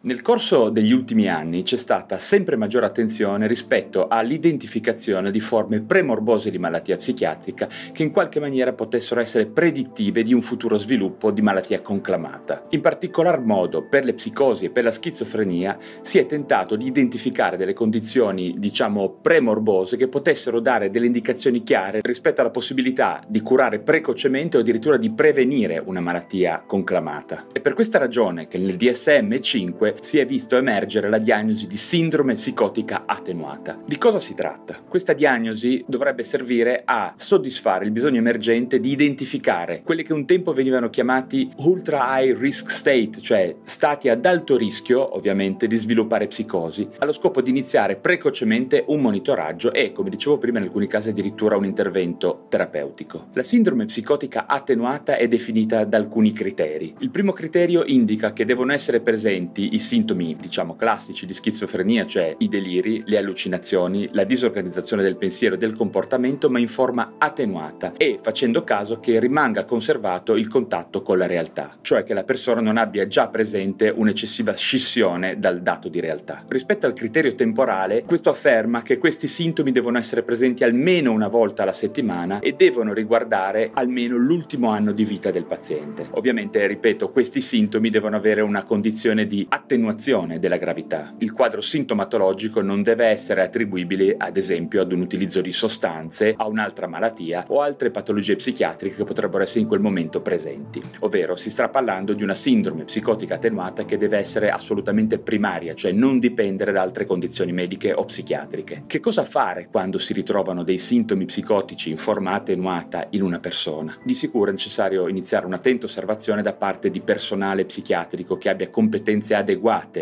Nel corso degli ultimi anni c'è stata sempre maggiore attenzione rispetto all'identificazione di forme premorbose di malattia psichiatrica che in qualche maniera potessero essere predittive di un futuro sviluppo di malattia conclamata. In particolar modo per le psicosi e per la schizofrenia si è tentato di identificare delle condizioni, diciamo, premorbose che potessero dare delle indicazioni chiare rispetto alla possibilità di curare precocemente o addirittura di prevenire una malattia conclamata. È per questa ragione che nel DSM-5 si è visto emergere la diagnosi di sindrome psicotica attenuata. Di cosa si tratta? Questa diagnosi dovrebbe servire a soddisfare il bisogno emergente di identificare quelli che un tempo venivano chiamati ultra high risk state, cioè stati ad alto rischio, ovviamente, di sviluppare psicosi, allo scopo di iniziare precocemente un monitoraggio e, come dicevo prima, in alcuni casi addirittura un intervento terapeutico. La sindrome psicotica attenuata è definita da alcuni criteri. Il primo criterio indica che devono essere presenti i sintomi, diciamo, classici di schizofrenia, cioè i deliri, le allucinazioni, la disorganizzazione del pensiero e del comportamento, ma in forma attenuata e facendo caso che rimanga conservato il contatto con la realtà, cioè che la persona non abbia già presente un'eccessiva scissione dal dato di realtà. Rispetto al criterio temporale, questo afferma che questi sintomi devono essere presenti almeno una volta alla settimana e devono riguardare almeno l'ultimo anno di vita del paziente. Ovviamente, ripeto, questi sintomi devono avere una condizione di attenuazione della gravità. Il quadro sintomatologico non deve essere attribuibile, ad esempio, ad un utilizzo di sostanze, a un'altra malattia o altre patologie psichiatriche che potrebbero essere in quel momento presenti. Ovvero si sta parlando di una sindrome psicotica attenuata che deve essere assolutamente primaria, cioè non dipendere da altre condizioni mediche o psichiatriche. Che cosa fare quando si ritrovano dei sintomi psicotici in forma attenuata in una persona? Di sicuro è necessario iniziare un'attenta osservazione da parte di personale psichiatrico che abbia competenze adeguate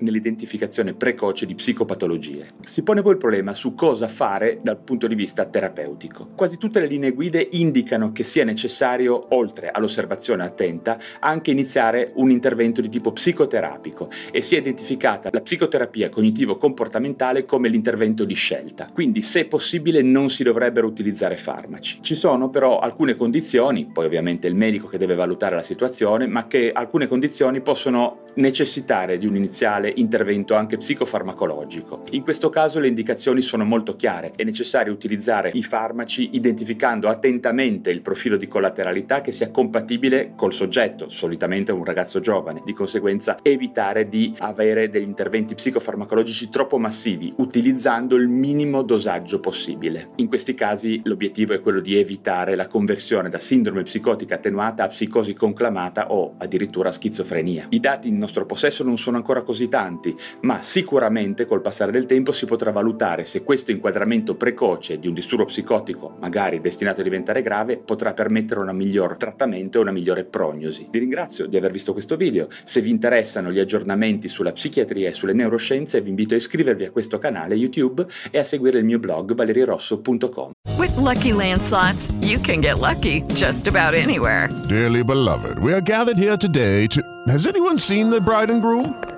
nell'identificazione precoce di psicopatologie. Si pone poi il problema su cosa fare dal punto di vista terapeutico. Quasi tutte le linee guide indicano che sia necessario, oltre all'osservazione attenta, anche iniziare un intervento di tipo psicoterapico e si è identificata la psicoterapia cognitivo-comportamentale come l'intervento di scelta. Quindi, se possibile, non si dovrebbero utilizzare farmaci. Ci sono però alcune condizioni, poi ovviamente il medico che deve valutare la situazione, ma che alcune condizioni possono necessitare di un iniziale intervento anche psicofarmacologico. In questo caso le indicazioni sono molto chiare, è necessario utilizzare i farmaci identificando attentamente il profilo di collateralità che sia compatibile col soggetto, solitamente un ragazzo giovane, di conseguenza evitare di avere degli interventi psicofarmacologici troppo massivi, utilizzando il minimo dosaggio possibile. In questi casi l'obiettivo è quello di evitare la conversione da sindrome psicotica attenuata a psicosi conclamata o addirittura schizofrenia. I dati in nostro possesso non sono ancora così tanti, ma sicuramente col passare del tempo si potrà valutare se questo inquadramento precoce di un disturbo psicotico, magari destinato a diventare grave, potrà permettere un miglior trattamento e una migliore prognosi. Vi ringrazio di aver visto questo video, se vi interessano gli aggiornamenti sulla psichiatria e sulle neuroscienze vi invito a iscrivervi a questo canale YouTube e a seguire il mio blog valerirosso.com. With lucky landslots, you can get lucky just about anywhere. Dearly beloved, we are gathered here today to. Has anyone seen the bride and groom?